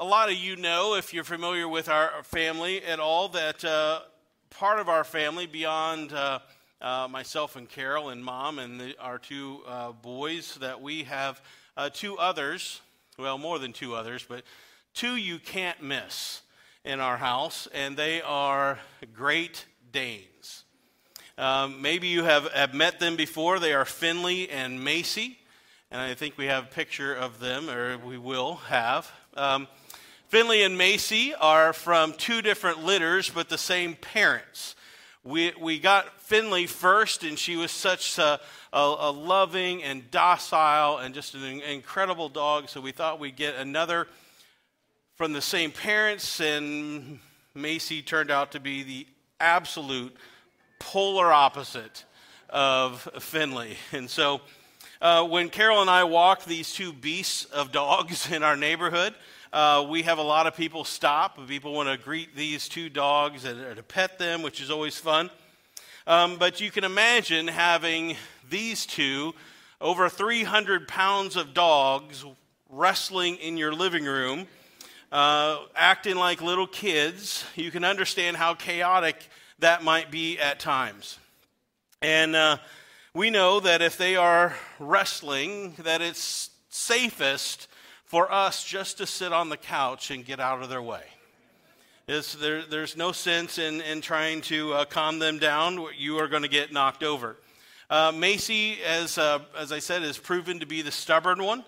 a lot of you know, if you're familiar with our family at all, that uh, part of our family, beyond uh, uh, myself and Carol and mom and the, our two uh, boys, that we have uh, two others, well, more than two others, but two you can't miss in our house, and they are Great Danes. Um, maybe you have, have met them before. They are Finley and Macy, and I think we have a picture of them, or we will have. Um, Finley and Macy are from two different litters, but the same parents. We, we got Finley first, and she was such a, a, a loving and docile and just an incredible dog, so we thought we'd get another from the same parents, and Macy turned out to be the absolute polar opposite of Finley. And so uh, when Carol and I walk these two beasts of dogs in our neighborhood, uh, we have a lot of people stop. People want to greet these two dogs and to pet them, which is always fun. Um, but you can imagine having these two, over 300 pounds of dogs, wrestling in your living room, uh, acting like little kids. You can understand how chaotic that might be at times. And uh, we know that if they are wrestling, that it's safest for us just to sit on the couch and get out of their way. There, there's no sense in, in trying to uh, calm them down. You are going to get knocked over. Uh, Macy, as, uh, as I said, has proven to be the stubborn one.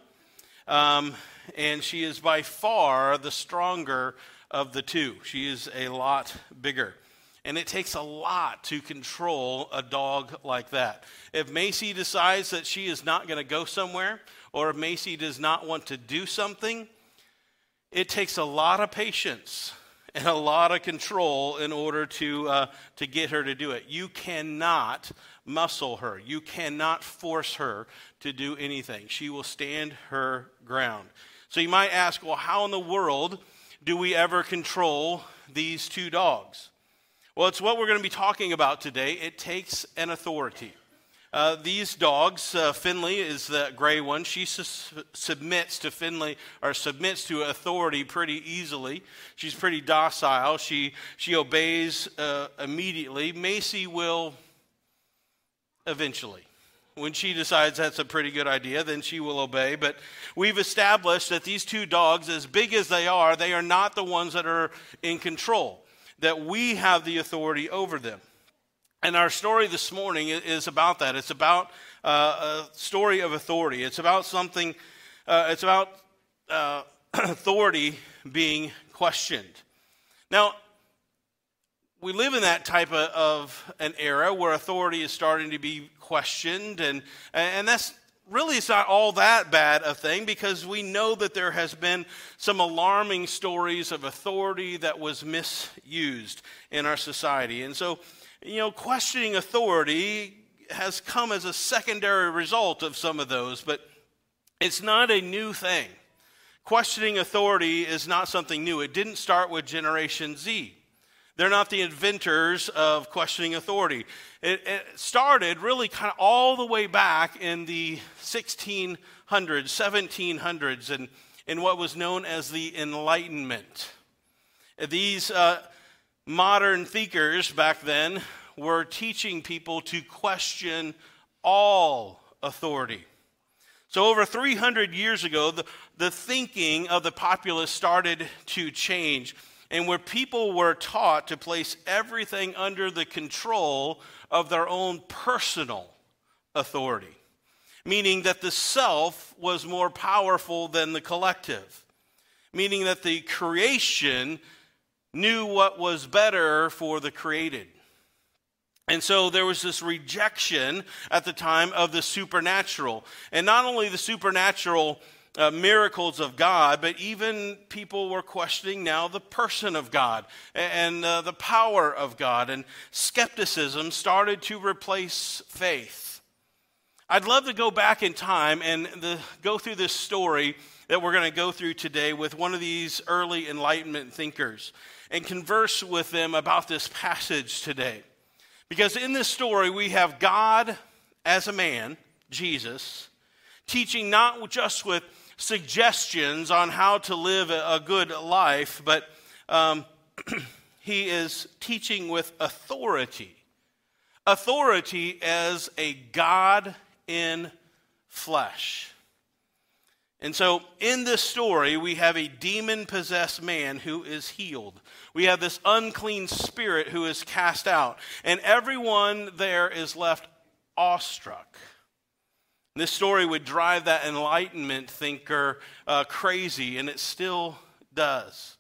Um, and she is by far the stronger of the two. She is a lot bigger. And it takes a lot to control a dog like that. If Macy decides that she is not going to go somewhere, or if Macy does not want to do something, it takes a lot of patience and a lot of control in order to, uh, to get her to do it. You cannot muscle her, you cannot force her to do anything. She will stand her ground. So you might ask, well, how in the world do we ever control these two dogs? Well, it's what we're going to be talking about today. It takes an authority. Uh, these dogs, uh, Finley is the gray one. She su- submits to Finley or submits to authority pretty easily. She's pretty docile. She she obeys uh, immediately. Macy will eventually. When she decides that's a pretty good idea, then she will obey. But we've established that these two dogs, as big as they are, they are not the ones that are in control. That we have the authority over them. And our story this morning is about that. It's about uh, a story of authority. It's about something, uh, it's about uh, authority being questioned. Now, we live in that type of, of, an era where authority is starting to be questioned, and, and that's really it's not all that bad a thing because we know that there has been some alarming stories of authority that was misused in our society. And so you know, questioning authority has come as a secondary result of some of those, but it's not a new thing. Questioning authority is not something new. It didn't start with Generation Z. They're not the inventors of questioning authority. It, it, started really kind of all the way back in the 1600s, 1700s, and in what was known as the Enlightenment. These uh, modern thinkers back then were teaching people to question all authority. So, over 300 years ago, the, the thinking of the populace started to change, and where people were taught to place everything under the control of their own personal authority, meaning that the self was more powerful than the collective, meaning that the creation knew what was better for the created. And so there was this rejection at the time of the supernatural. And not only the supernatural uh, miracles of God, but even people were questioning now the person of God and uh, the power of God. And skepticism started to replace faith. I'd love to go back in time and the, go through this story that we're going to go through today with one of these early Enlightenment thinkers and converse with them about this passage today. Because in this story, we have God as a man, Jesus, teaching not just with suggestions on how to live a, good life, but um, he is teaching with authority. Authority as a God in flesh. And so, in this story, we have a demon possessed man who is healed. We have this unclean spirit who is cast out. And everyone there is left awestruck. This story would drive that Enlightenment thinker uh, crazy, and it still does.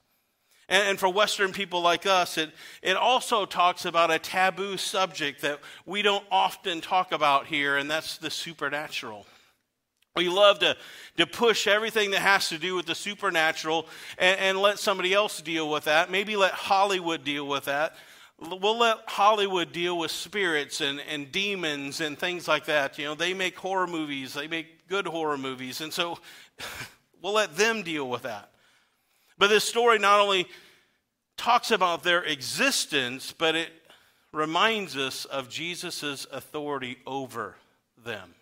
And, and, for Western people like us, it, it also talks about a taboo subject that we don't often talk about here, and that's the supernatural. We love to, to push everything that has to do with the supernatural and, and let somebody else deal with that. Maybe let Hollywood deal with that we'll let Hollywood deal with spirits and, and demons and things like that. You know, they make horror movies, they make good horror movies. And so we'll let them deal with that. But this story not only talks about their existence, but it reminds us of Jesus' authority over them.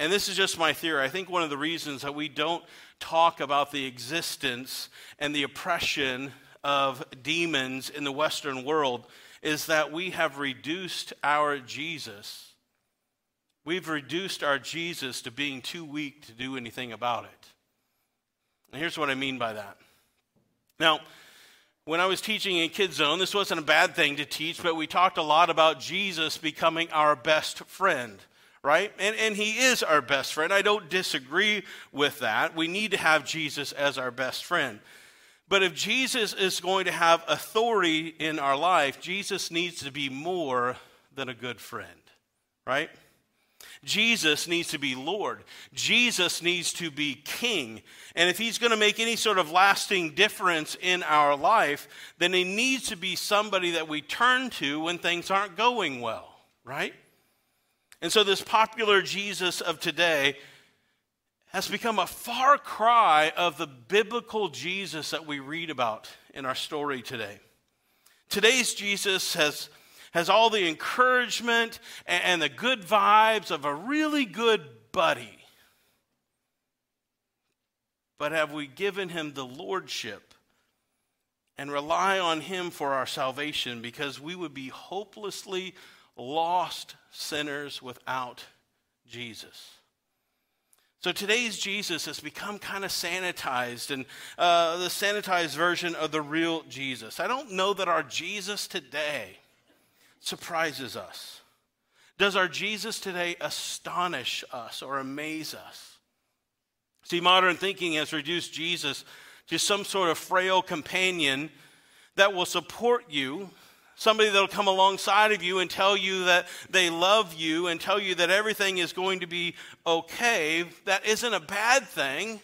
And this is just my theory. I think one of the reasons that we don't talk about the existence and the oppression of demons in the Western world is that we have reduced our Jesus. We've reduced our Jesus to being too weak to do anything about it. And here's what I mean by that. Now, when I was teaching in Kids Zone, this wasn't a bad thing to teach, but we talked a lot about Jesus becoming our best friend, right? And, and he is our best friend. I don't disagree with that. We need to have Jesus as our best friend. But if Jesus is going to have authority in our life, Jesus needs to be more than a good friend, right? Jesus needs to be Lord. Jesus needs to be King. And if he's going to make any sort of lasting difference in our life, then he needs to be somebody that we turn to when things aren't going well, right? And so, this popular Jesus of today has become a far cry of the biblical Jesus that we read about in our story today. Today's Jesus has, has all the encouragement and, and the good vibes of a really good buddy. But have we given him the lordship and rely on him for our salvation because we would be hopelessly lost sinners without Jesus? So today's Jesus has become kind of sanitized and uh, the sanitized version of the real Jesus. I don't know that our Jesus today surprises us. Does our Jesus today astonish us or amaze us? See, modern thinking has reduced Jesus to some sort of frail companion that will support you somebody that'll come alongside of you and tell you that they love you and tell you that everything is going to be okay, that isn't a bad thing.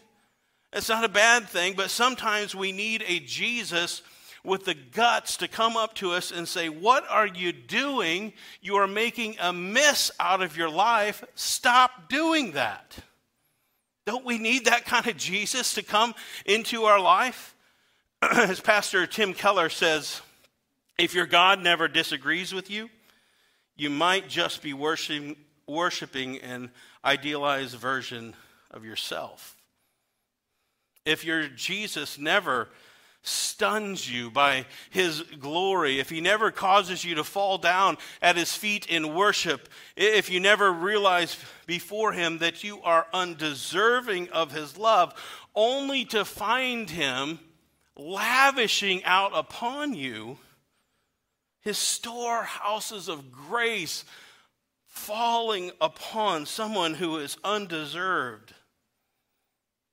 It's not a bad thing, but sometimes we need a Jesus with the guts to come up to us and say, What are you doing? You are making a mess out of your life. Stop doing that. Don't we need that kind of Jesus to come into our life? As Pastor Tim Keller says, if your God never disagrees with you, you might just be worshiping, worshiping an idealized version of yourself. If your Jesus never stuns you by his glory, if he never causes you to fall down at his feet in worship, if you never realize before him that you are undeserving of his love, only to find him lavishing out upon you his storehouses of grace falling upon someone who is undeserved.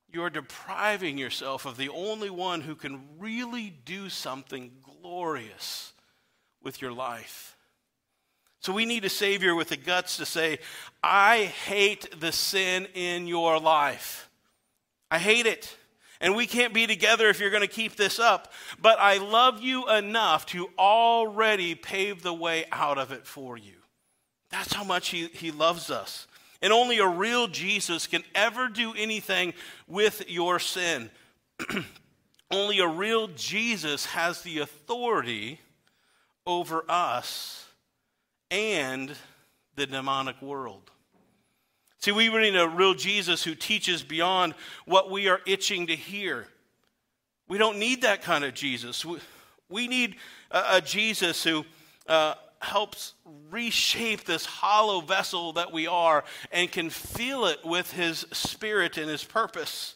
You're depriving yourself of the only one who can really do something glorious with your life. So we need a Savior with the guts to say, I hate the sin in your life. I hate it and we can't be together if you're going to keep this up. But I love you enough to already pave the way out of it for you. That's how much He, he loves us. And only a real Jesus can ever do anything with your sin. only a real Jesus has the authority over us and the demonic world. See, we need a real Jesus who teaches beyond what we are itching to hear. We don't need that kind of Jesus. We, need a, a Jesus who uh, helps reshape this hollow vessel that we are and can fill it with his spirit and his purpose.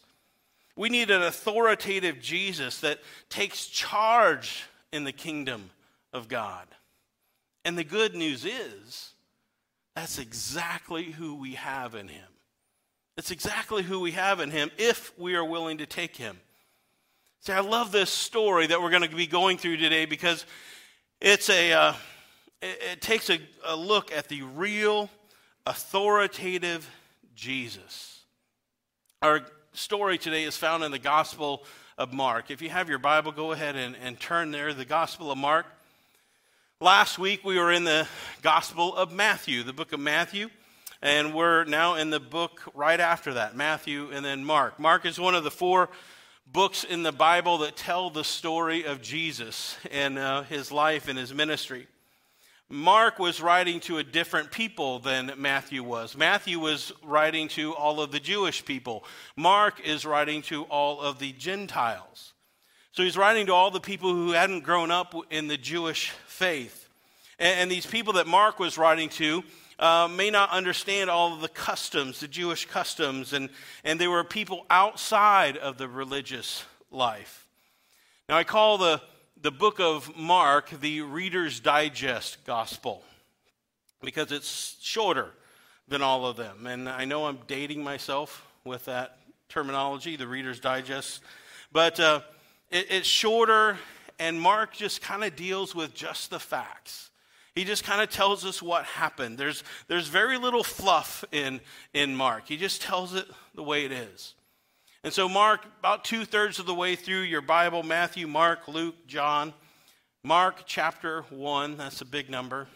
We need an authoritative Jesus that takes charge in the kingdom of God. And the good news is, that's exactly who we have in him. It's exactly who we have in him if we are willing to take him. See, I love this story that we're going to be going through today because it's a, uh, it, it, takes a, a look at the real, authoritative Jesus. Our story today is found in the Gospel of Mark. If you have your Bible, go ahead and, and turn there, the Gospel of Mark. Last week we were in the Gospel of Matthew, the book of Matthew, and we're now in the book right after that, Matthew and then Mark. Mark is one of the four books in the Bible that tell the story of Jesus and uh, his life and his ministry. Mark was writing to a different people than Matthew was. Matthew was writing to all of the Jewish people. Mark is writing to all of the Gentiles. So he's writing to all the people who hadn't grown up in the Jewish faith. And, and these people that Mark was writing to uh, may not understand all of the customs, the Jewish customs, and, and they were people outside of the religious life. Now, I call the, the book of Mark the Reader's Digest Gospel because it's shorter than all of them. And I know I'm dating myself with that terminology, the Reader's Digest, but uh, it, it's shorter, and Mark just kind of deals with just the facts. He just kind of tells us what happened. There's, there's very little fluff in, in Mark. He just tells it the way it is. And so, Mark, about two thirds of the way through your Bible Matthew, Mark, Luke, John. Mark chapter 1, that's a big number.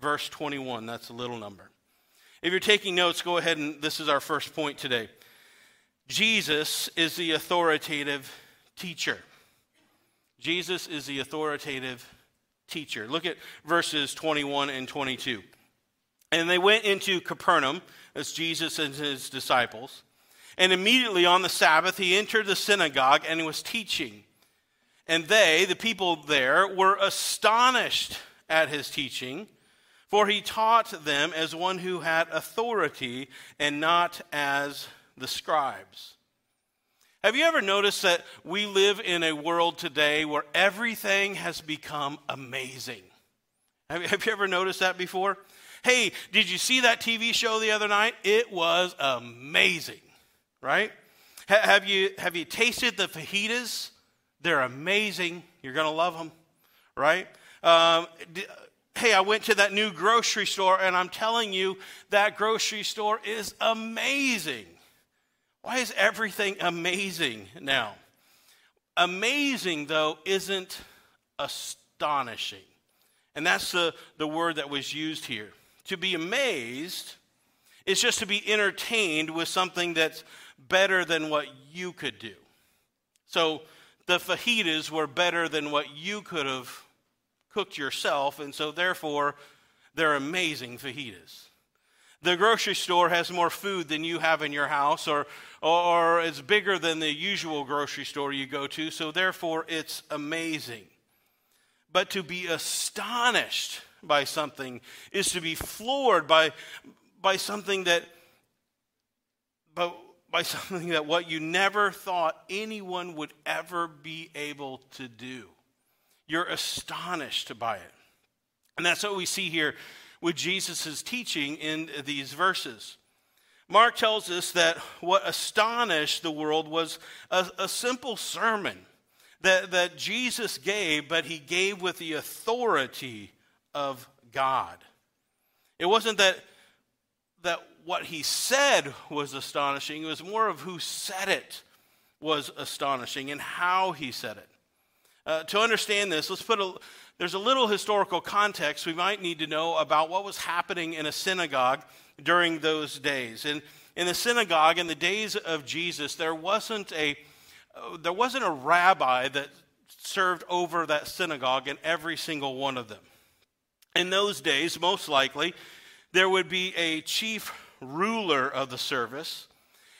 Verse 21, that's a little number. If you're taking notes, go ahead and this is our first point today. Jesus is the authoritative teacher. Jesus is the authoritative teacher. Look at verses 21 and 22. And they went into Capernaum, as Jesus and his disciples. And immediately on the Sabbath, he entered the synagogue and was teaching. And they, the people there, were astonished at his teaching, for he taught them as one who had authority and not as the scribes. Have you ever noticed that we live in a world today where everything has become amazing? Have you, ever noticed that before? Hey, did you see that TV show the other night? It was amazing, right? Ha- have you, have you tasted the fajitas? They're amazing. You're going to love them, right? Um, d- hey, I went to that new grocery store and I'm telling you, that grocery store is amazing. Why is everything amazing now? Amazing, though, isn't astonishing. And that's the, the word that was used here. To be amazed is just to be entertained with something that's better than what you could do. So the fajitas were better than what you could have cooked yourself, and so therefore they're amazing fajitas the grocery store has more food than you have in your house, or, or it's bigger than the usual grocery store you go to, so therefore it's amazing. But to be astonished by something is to be floored by, by something that, by, by something that what you never thought anyone would ever be able to do. You're astonished by it. And that's what we see here with Jesus' teaching in these verses. Mark tells us that what astonished the world was a, a simple sermon that, that Jesus gave, but he gave with the authority of God. It wasn't that, that what he said was astonishing, it was more of who said it was astonishing and how he said it. Uh, to understand this, let's put a, there's a little historical context we might need to know about what was happening in a synagogue during those days. And in the synagogue, in the days of Jesus, there wasn't a, uh, there wasn't a rabbi that served over that synagogue in every single one of them. In those days, most likely, there would be a chief ruler of the service.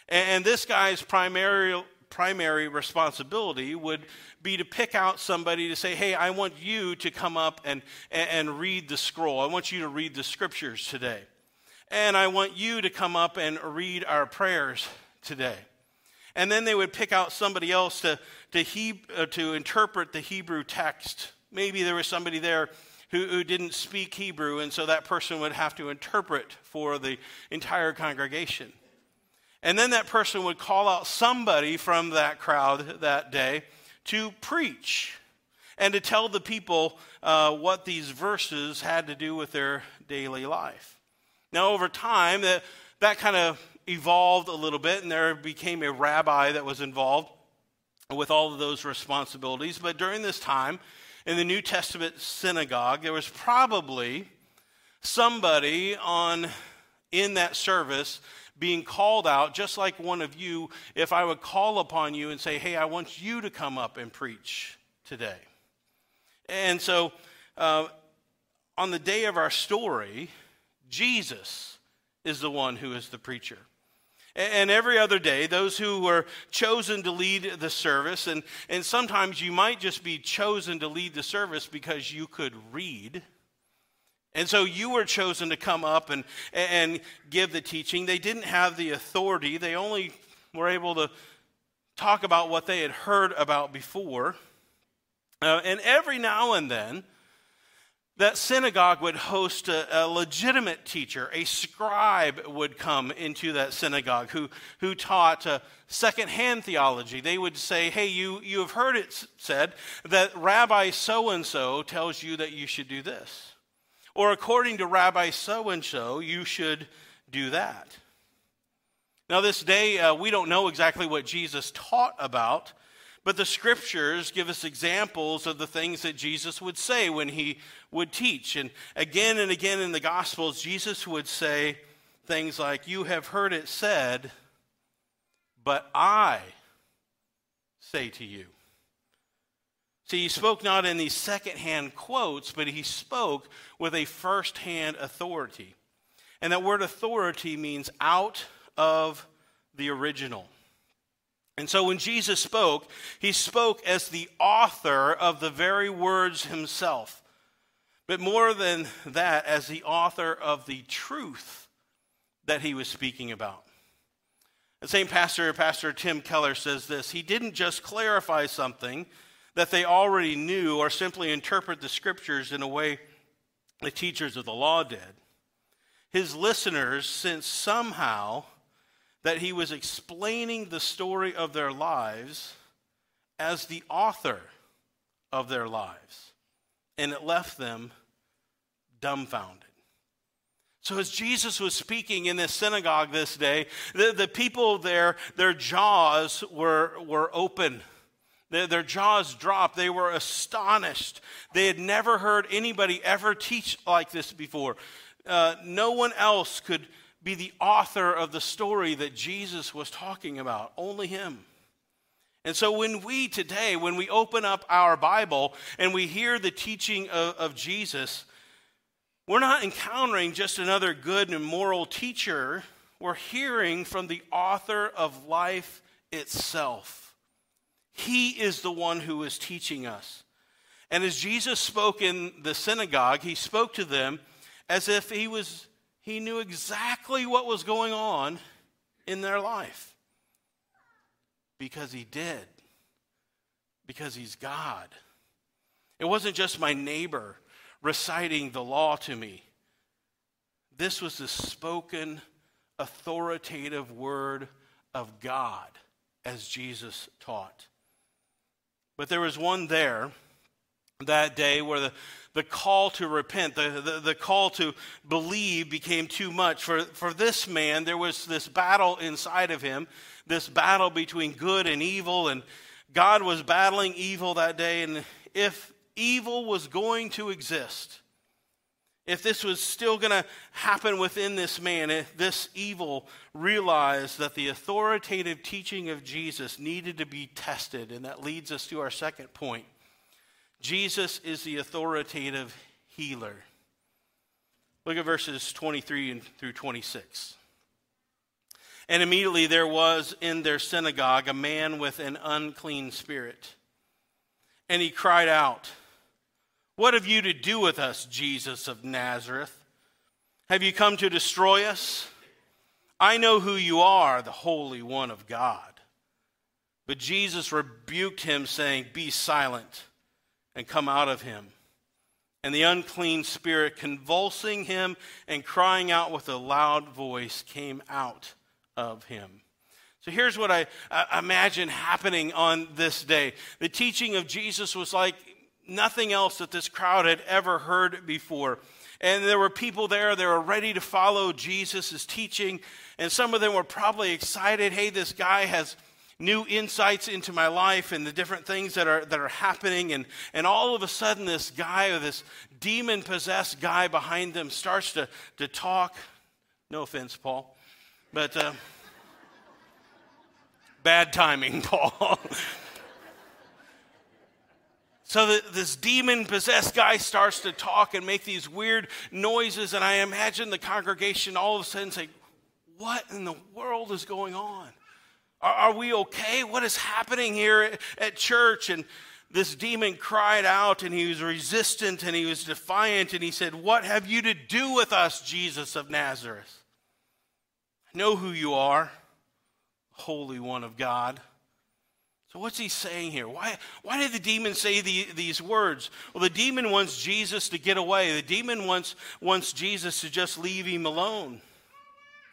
And this guy's primary, primary responsibility would be to pick out somebody to say, hey, I want you to come up and, and read the scroll. I want you to read the scriptures today. And I want you to come up and read our prayers today. And then they would pick out somebody else to, to, he, uh, to interpret the Hebrew text. Maybe there was somebody there who, who didn't speak Hebrew, and so that person would have to interpret for the entire congregation. And then that person would call out somebody from that crowd that day to preach and to tell the people uh, what these verses had to do with their daily life. Now, over time, that, that kind of evolved a little bit, and there became a rabbi that was involved with all of those responsibilities. But during this time, in the New Testament synagogue, there was probably somebody on in that service being called out, just like one of you, if I would call upon you and say, Hey, I want you to come up and preach today. And so, uh, on the day of our story, Jesus is the one who is the preacher. And every other day, those who were chosen to lead the service, and, and sometimes you might just be chosen to lead the service because you could read. And so you were chosen to come up and, and give the teaching. They didn't have the authority, they only were able to talk about what they had heard about before. Uh, and every now and then, that synagogue would host a, a, legitimate teacher, a scribe would come into that synagogue who, who taught uh, secondhand theology. They would say, Hey, you, you have heard it said that Rabbi so and so tells you that you should do this. Or according to Rabbi so and so, you should do that. Now, this day, uh, we don't know exactly what Jesus taught about. But the scriptures give us examples of the things that Jesus would say when he would teach. And again and again in the Gospels, Jesus would say things like, You have heard it said, but I say to you. See, he spoke not in these secondhand quotes, but he spoke with a firsthand authority. And that word authority means out of the original. And so when Jesus spoke, he spoke as the author of the very words himself. But more than that, as the author of the truth that he was speaking about. The same pastor, Pastor Tim Keller, says this He didn't just clarify something that they already knew or simply interpret the scriptures in a way the teachers of the law did. His listeners sensed somehow that he was explaining the story of their lives as the author of their lives. And it left them dumbfounded. So, as Jesus was speaking in this synagogue this day, the, the people there, their jaws were, were open. Their, their jaws dropped. They were astonished. They had never heard anybody ever teach like this before. Uh, no one else could be the author of the story that Jesus was talking about, only him. And so, when we today, when we open up our Bible and we hear the teaching of, of, Jesus, we're not encountering just another good and moral teacher. We're hearing from the author of life itself. He is the one who is teaching us. And as Jesus spoke in the synagogue, he spoke to them as if he was he knew exactly what was going on in their life. Because he did. Because he's God. It wasn't just my neighbor reciting the law to me. This was the spoken, authoritative word of God as Jesus taught. But there was one there that day where the, the call to repent, the, the, the, call to believe became too much. For, for this man, there was this battle inside of him, this battle between good and evil, and God was battling evil that day. And if evil was going to exist, if this was still going to happen within this man, if this evil realized that the authoritative teaching of Jesus needed to be tested, and that leads us to our second point Jesus is the authoritative healer. Look at verses 23 through 26. And immediately there was in their synagogue a man with an unclean spirit. And he cried out, What have you to do with us, Jesus of Nazareth? Have you come to destroy us? I know who you are, the Holy One of God. But Jesus rebuked him, saying, Be silent and come out of him. And the unclean spirit, convulsing him and crying out with a loud voice, came out of him. So here's what I, I imagine happening on this day. The teaching of Jesus was like nothing else that this crowd had ever heard before. And there were people there that were ready to follow Jesus' teaching. And some of them were probably excited hey, this guy has new insights into my life and the different things that are, that are happening. And, and all of a sudden, this guy or this demon possessed guy behind them starts to, to talk. No offense, Paul. But uh, bad timing, Paul. So the, this demon possessed guy starts to talk and make these weird noises, and I imagine the congregation all of a sudden say, What in the world is going on? Are, are we okay? What is happening here at, at church? And this demon cried out, and he was resistant and he was defiant, and he said, What have you to do with us, Jesus of Nazareth? I know who you are, Holy One of God. So, what's he saying here? Why, why did the demon say the, these words? Well, the demon wants Jesus to get away. The demon wants, wants Jesus to just leave him alone.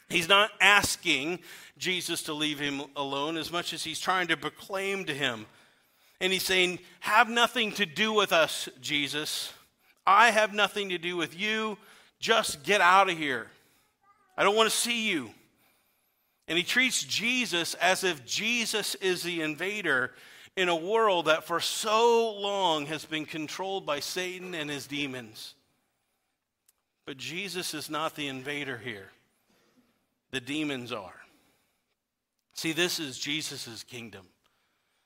He's not asking Jesus to leave him alone as much as he's trying to proclaim to him. And he's saying, Have nothing to do with us, Jesus. I have nothing to do with you. Just get out of here. I don't want to see you. And he treats Jesus as if Jesus is the invader in a world that for so long has been controlled by Satan and his demons. But Jesus is not the invader here, the demons are. See, this is Jesus' kingdom.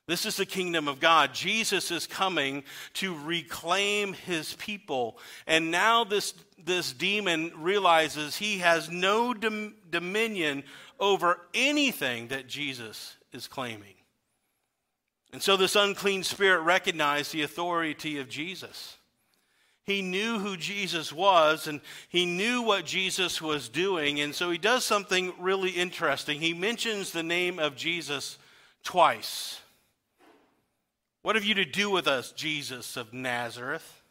This is the kingdom of God. Jesus is coming to reclaim his people. And now this, this demon realizes he has no dom- dominion over anything that Jesus is claiming. And so this unclean spirit recognized the authority of Jesus. He knew who Jesus was and he knew what Jesus was doing. And so he does something really interesting. He mentions the name of Jesus twice. What have you to do with us, Jesus of Nazareth?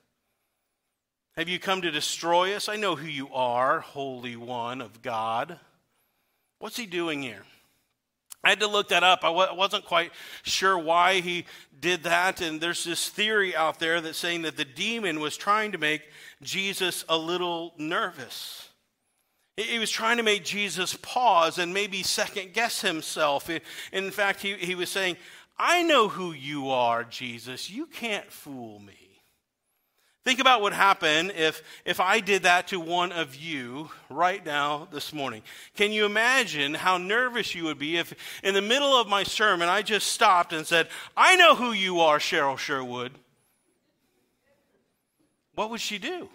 Have you come to destroy us? I know who you are, Holy One of God. What's he doing here? I had to look that up. I wasn't quite sure why he did that. And there's this theory out there that's saying that the demon was trying to make Jesus a little nervous. He was trying to make Jesus pause and maybe second guess himself. In fact, he, he was saying, I know who you are, Jesus. You can't fool me. Think about what happened if, if I did that to one of you right now this morning. Can you imagine how nervous you would be if, in the middle of my sermon, I just stopped and said, I know who you are, Cheryl Sherwood? What would she do?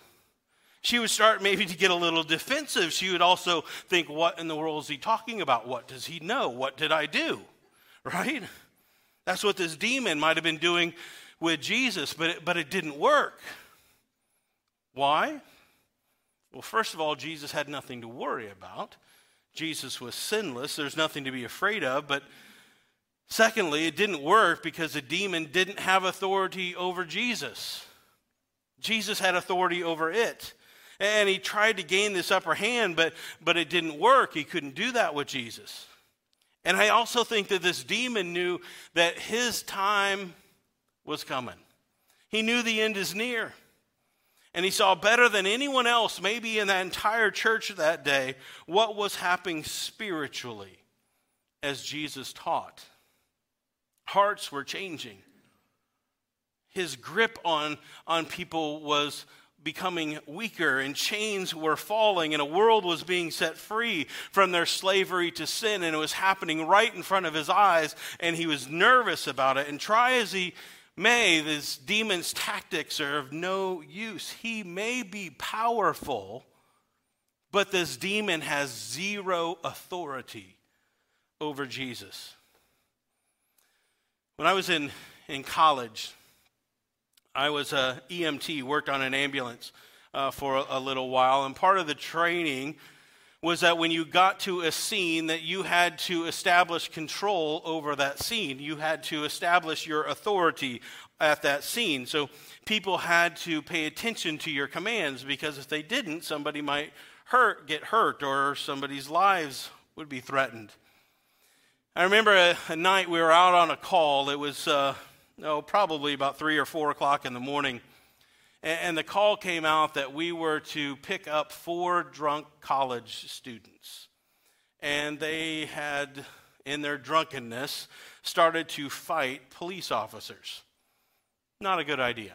She would start maybe to get a little defensive. She would also think, What in the world is he talking about? What does he know? What did I do? Right? That's what this demon might have been doing with Jesus, but it, but it didn't work. Why? Well, first of all, Jesus had nothing to worry about. Jesus was sinless. There's nothing to be afraid of. But secondly, it didn't work because the demon didn't have authority over Jesus. Jesus had authority over it. And he tried to gain this upper hand, but, but it didn't work. He couldn't do that with Jesus. And I also think that this demon knew that his time was coming. He knew the end is near. And he saw better than anyone else, maybe in that entire church that day, what was happening spiritually as Jesus taught. Hearts were changing. His grip on, on people was becoming weaker and chains were falling and a world was being set free from their slavery to sin. And it was happening right in front of his eyes. And he was nervous about it. And try as he may this demon's tactics are of no use. He may be powerful but this demon has zero authority over Jesus. When I was in, in college, I was a EMT, worked on an ambulance uh, for a, a little while, and part of the training was that when you got to a scene that you had to establish control over that scene. You had to establish your authority at that scene. So people had to pay attention to your commands because if they didn't somebody might hurt get hurt or somebody's lives would be threatened. I remember a, a night we were out on a call. It was uh, oh, probably about three or four o'clock in the morning and the call came out that we were to pick up four drunk college students. And they had, in their drunkenness, started to fight police officers. Not a good idea.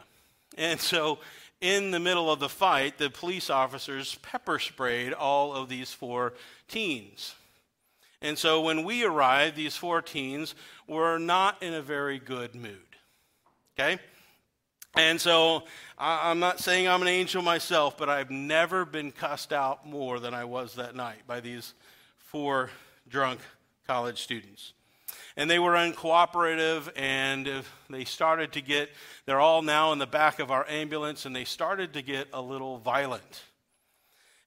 And so, in the middle of the fight, the police officers pepper sprayed all of these four teens. And so, when we arrived, these four teens were not in a very good mood. Okay? And so I'm not saying I'm an angel myself, but I've never been cussed out more than I was that night by these four drunk college students. And they were uncooperative, and they started to get, they're all now in the back of our ambulance, and they started to get a little violent.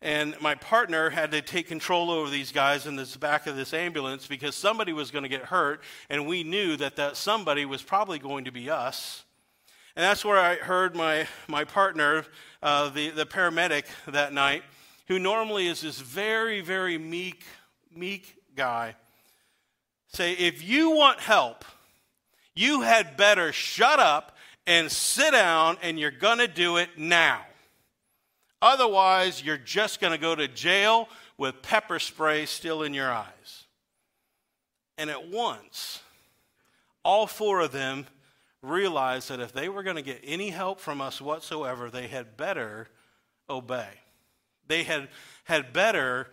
And my partner had to take control over these guys in the back of this ambulance because somebody was going to get hurt, and we knew that that somebody was probably going to be us. And that's where I heard my, my partner, uh, the, the paramedic that night, who normally is this very, very meek, meek guy, say, If you want help, you had better shut up and sit down, and you're going to do it now. Otherwise, you're just going to go to jail with pepper spray still in your eyes. And at once, all four of them realized that if they were going to get any help from us whatsoever, they had better obey. They had, had better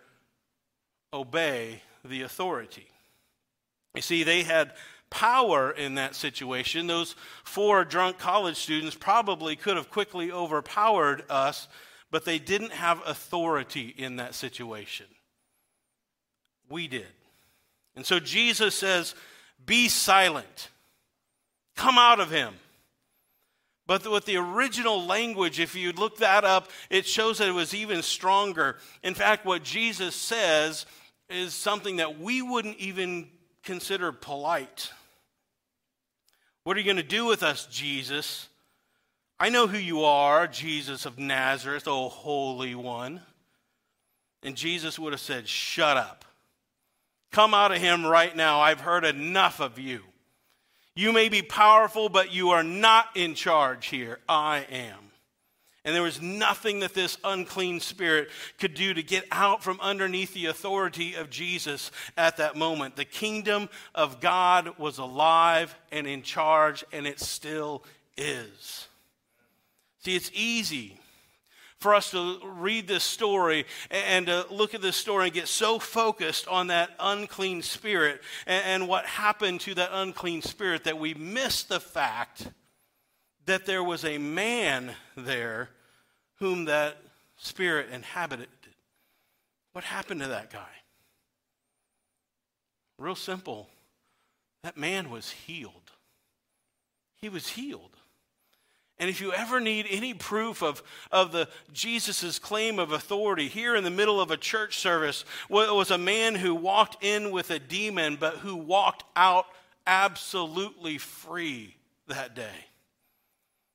obey the authority. You see, they had power in that situation. Those four drunk college students probably could have quickly overpowered us, but they didn't have authority in that situation. We did. And so Jesus says, Be silent. Come out of him. But with the original language, if you look that up, it shows that it was even stronger. In fact, what Jesus says is something that we wouldn't even consider polite. What are you going to do with us, Jesus? I know who you are, Jesus of Nazareth, O Holy One. And Jesus would have said, Shut up. Come out of him right now. I've heard enough of you. You may be powerful, but you are not in charge here. I am. And there was nothing that this unclean spirit could do to get out from underneath the authority of Jesus at that moment. The kingdom of God was alive and in charge, and it still is. See, it's easy for us to read this story and to look at this story and get so focused on that unclean spirit and, what happened to that unclean spirit that we miss the fact that there was a man there whom that spirit inhabited. What happened to that guy? Real simple. That man was healed. He was healed. And if you ever need any proof of, of the Jesus' claim of authority, here in the middle of a church service it was a man who walked in with a demon, but who walked out absolutely free that day.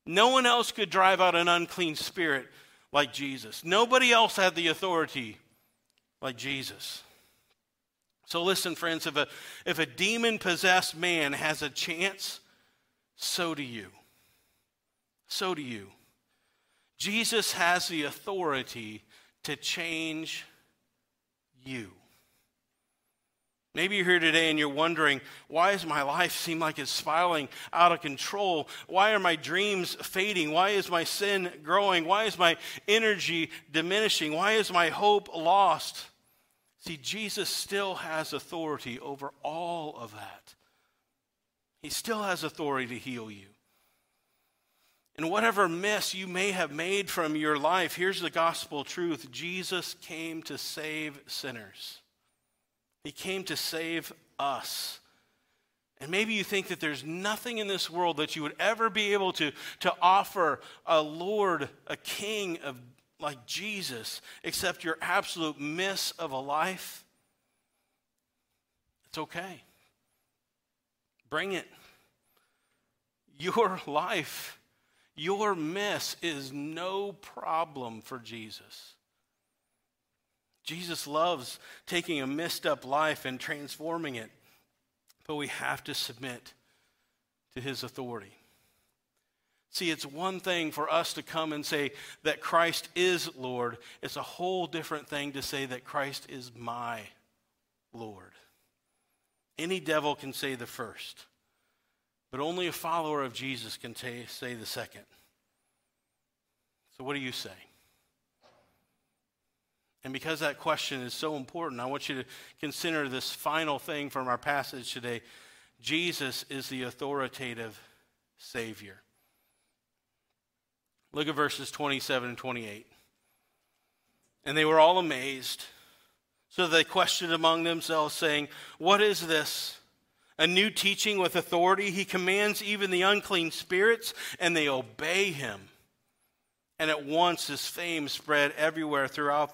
No one else could drive out an unclean spirit like Jesus. Nobody else had the authority like Jesus. So listen, friends, if a, if a demon possessed man has a chance, so do you so do you. Jesus has the authority to change you. Maybe you're here today and you're wondering, why does my life seem like it's spiraling out of control? Why are my dreams fading? Why is my sin growing? Why is my energy diminishing? Why is my hope lost? See, Jesus still has authority over all of that. He still has authority to heal you. And whatever mess you may have made from your life, here's the gospel truth Jesus came to save sinners. He came to save us. And maybe you think that there's nothing in this world that you would ever be able to, to offer a Lord, a King of like Jesus, except your absolute miss of a life. It's okay. Bring it. Your life, your miss is no problem for Jesus. Jesus loves taking a messed up life and transforming it, but we have to submit to his authority. See, it's one thing for us to come and say that Christ is Lord. It's a whole different thing to say that Christ is my Lord. Any devil can say the first, but only a follower of Jesus can say the second. So, what do you say? And because that question is so important, I want you to consider this final thing from our passage today. Jesus is the authoritative Savior. Look at verses 27 and 28. And they were all amazed. So they questioned among themselves, saying, What is this? A new teaching with authority? He commands even the unclean spirits, and they obey him. And at once his fame spread everywhere throughout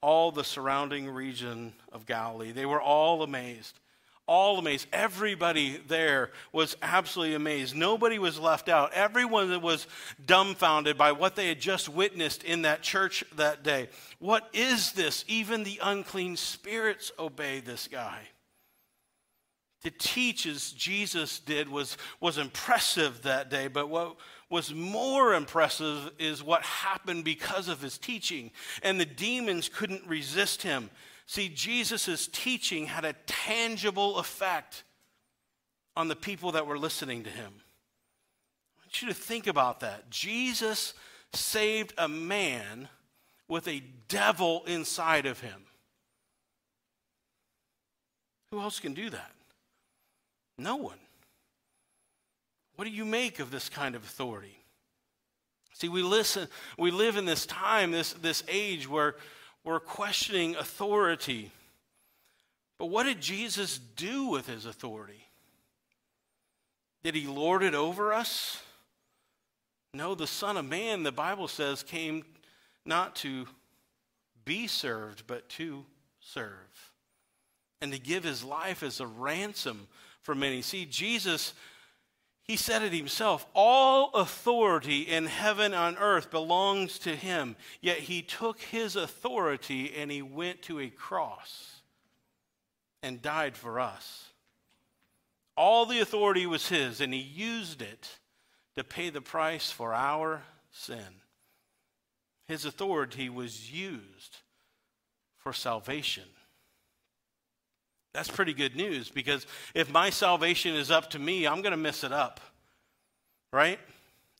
all the surrounding region of Galilee. They were all amazed. All amazed. Everybody there was absolutely amazed. Nobody was left out. Everyone was dumbfounded by what they had just witnessed in that church that day. What is this? Even the unclean spirits obey this guy. To teach as Jesus did was, was impressive that day, but what was more impressive is what happened because of his teaching. And the demons couldn't resist him. See, Jesus' teaching had a tangible effect on the people that were listening to him. I want you to think about that. Jesus saved a man with a devil inside of him. Who else can do that? No one. What do you make of this kind of authority? See, we listen, we live in this time, this, this age where we're questioning authority. But what did Jesus do with his authority? Did he lord it over us? No, the Son of Man, the Bible says, came not to be served, but to serve, and to give his life as a ransom for many. See, Jesus he said it himself all authority in heaven and earth belongs to him. Yet he took his authority and he went to a cross and died for us. All the authority was his, and he used it to pay the price for our sin. His authority was used for salvation. That's pretty good news because if my salvation is up to me, I'm going to mess it up. Right?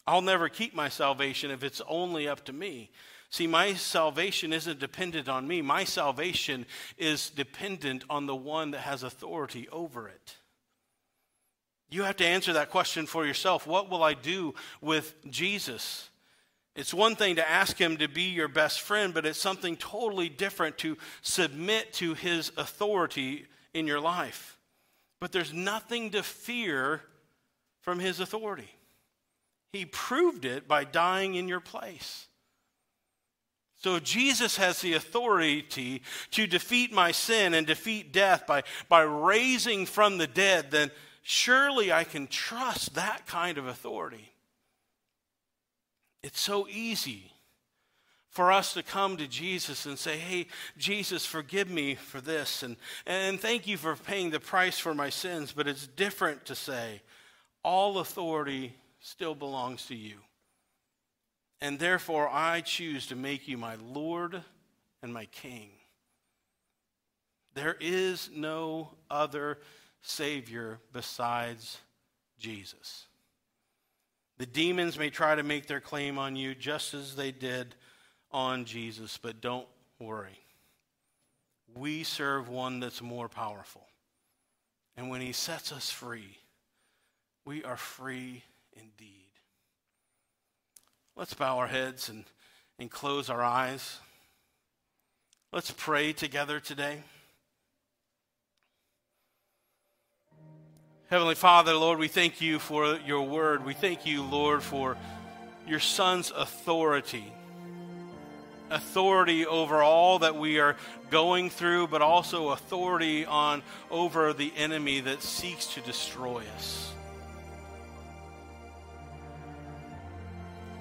I'll never keep my salvation if it's only up to me. See, my salvation isn't dependent on me. My salvation is dependent on the one that has authority over it. You have to answer that question for yourself. What will I do with Jesus? It's one thing to ask him to be your best friend, but it's something totally different to submit to his authority in your life. But there's nothing to fear from his authority. He proved it by dying in your place. So Jesus has the authority to defeat my sin and defeat death by, by raising from the dead, then surely I can trust that kind of authority. It's so easy for us to come to Jesus and say, Hey, Jesus, forgive me for this, and, and thank you for paying the price for my sins. But it's different to say, All authority still belongs to you. And therefore, I choose to make you my Lord and my King. There is no other Savior besides Jesus. The demons may try to make their claim on you just as they did on Jesus, but don't worry. We serve one that's more powerful. And when he sets us free, we are free indeed. Let's bow our heads and, and close our eyes. Let's pray together today. Heavenly Father, Lord, we thank you for your word. We thank you, Lord, for your Son's authority. Authority over all that we are going through, but also authority on over the enemy that seeks to destroy us.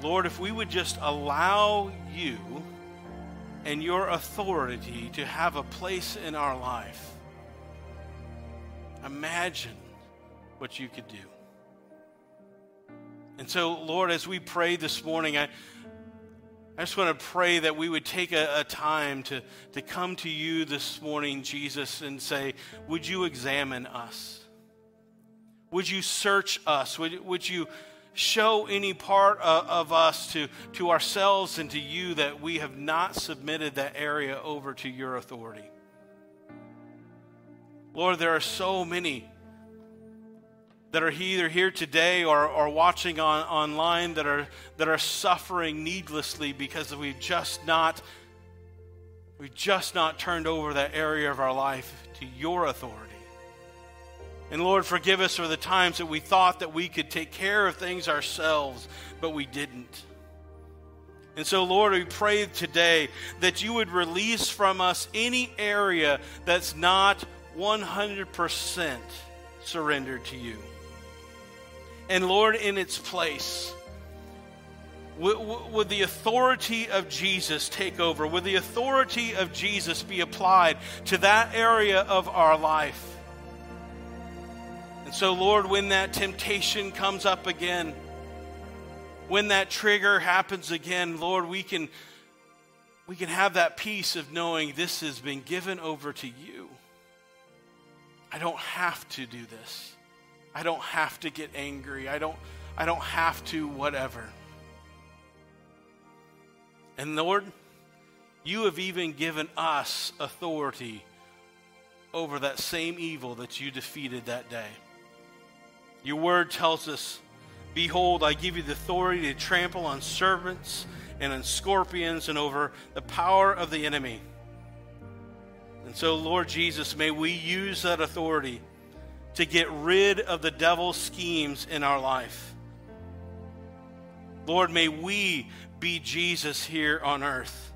Lord, if we would just allow you and your authority to have a place in our life, imagine what you could do. And so, Lord, as we pray this morning, I, I just want to pray that we would take a, a, time to, to come to you this morning, Jesus, and say, Would you examine us? Would you search us? Would, would you show any part of, of us to, to ourselves and to you that we have not submitted that area over to your authority? Lord, there are so many that are either here today or, or watching on, online that are, that are suffering needlessly because we've just not we've just not turned over that area of our life to your authority. And Lord, forgive us for the times that we thought that we could take care of things ourselves, but we didn't. And so, Lord, we pray today that you would release from us any area that's not 100% surrendered to you. And Lord, in its place, would, would, the authority of Jesus take over? Would the authority of Jesus be applied to that area of our life? And so, Lord, when that temptation comes up again, when that trigger happens again, Lord, we can, we can have that peace of knowing this has been given over to you. I don't have to do this. I don't have to get angry. I don't, I don't have to whatever. And Lord, you have even given us authority over that same evil that you defeated that day. Your word tells us, Behold, I give you the authority to trample on serpents and on scorpions and over the power of the enemy. And so, Lord Jesus, may we use that authority to get rid of the devil's schemes in our life. Lord, may we be Jesus here on earth.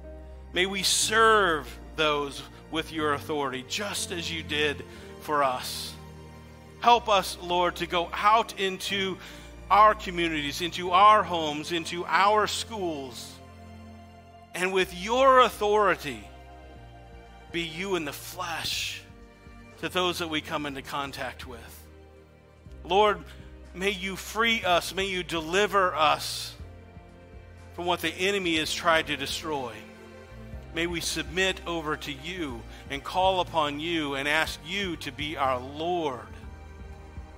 May we serve those with your authority, just as you did for us. Help us, Lord, to go out into our communities, into our homes, into our schools, and with your authority, be you in the flesh to those that we come into contact with. Lord, may you free us, may you deliver us from what the enemy has tried to destroy. May we submit over to you and call upon you and ask you to be our Lord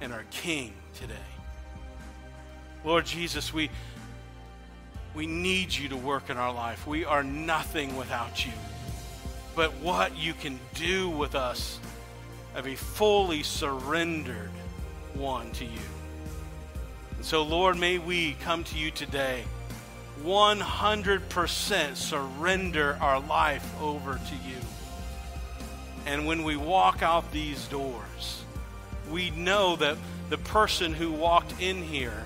and our King today. Lord Jesus, we, we need you to work in our life. We are nothing without you. But what you can do with us of a fully surrendered one to you. And so, Lord, may we come to you today 100% surrender our life over to you. And when we walk out these doors, we know that the person who walked in here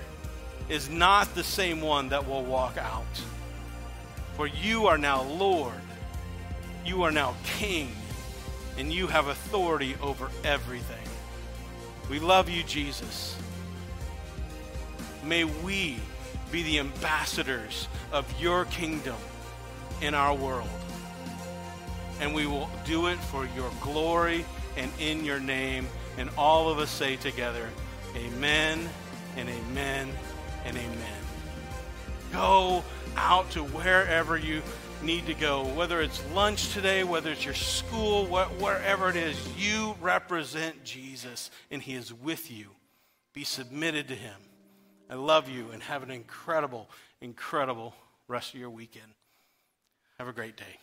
is not the same one that will walk out. For you are now Lord, you are now King and you have authority over everything. We love you, Jesus. May we be the ambassadors of your kingdom in our world. And we will do it for your glory and in your name. And all of us say together, Amen and Amen and Amen. Go out to wherever you need to go, whether it's lunch today, whether it's your school, wherever it is, you represent Jesus and He is with you. Be submitted to Him. I love you and have an incredible, incredible rest of your weekend. Have a great day.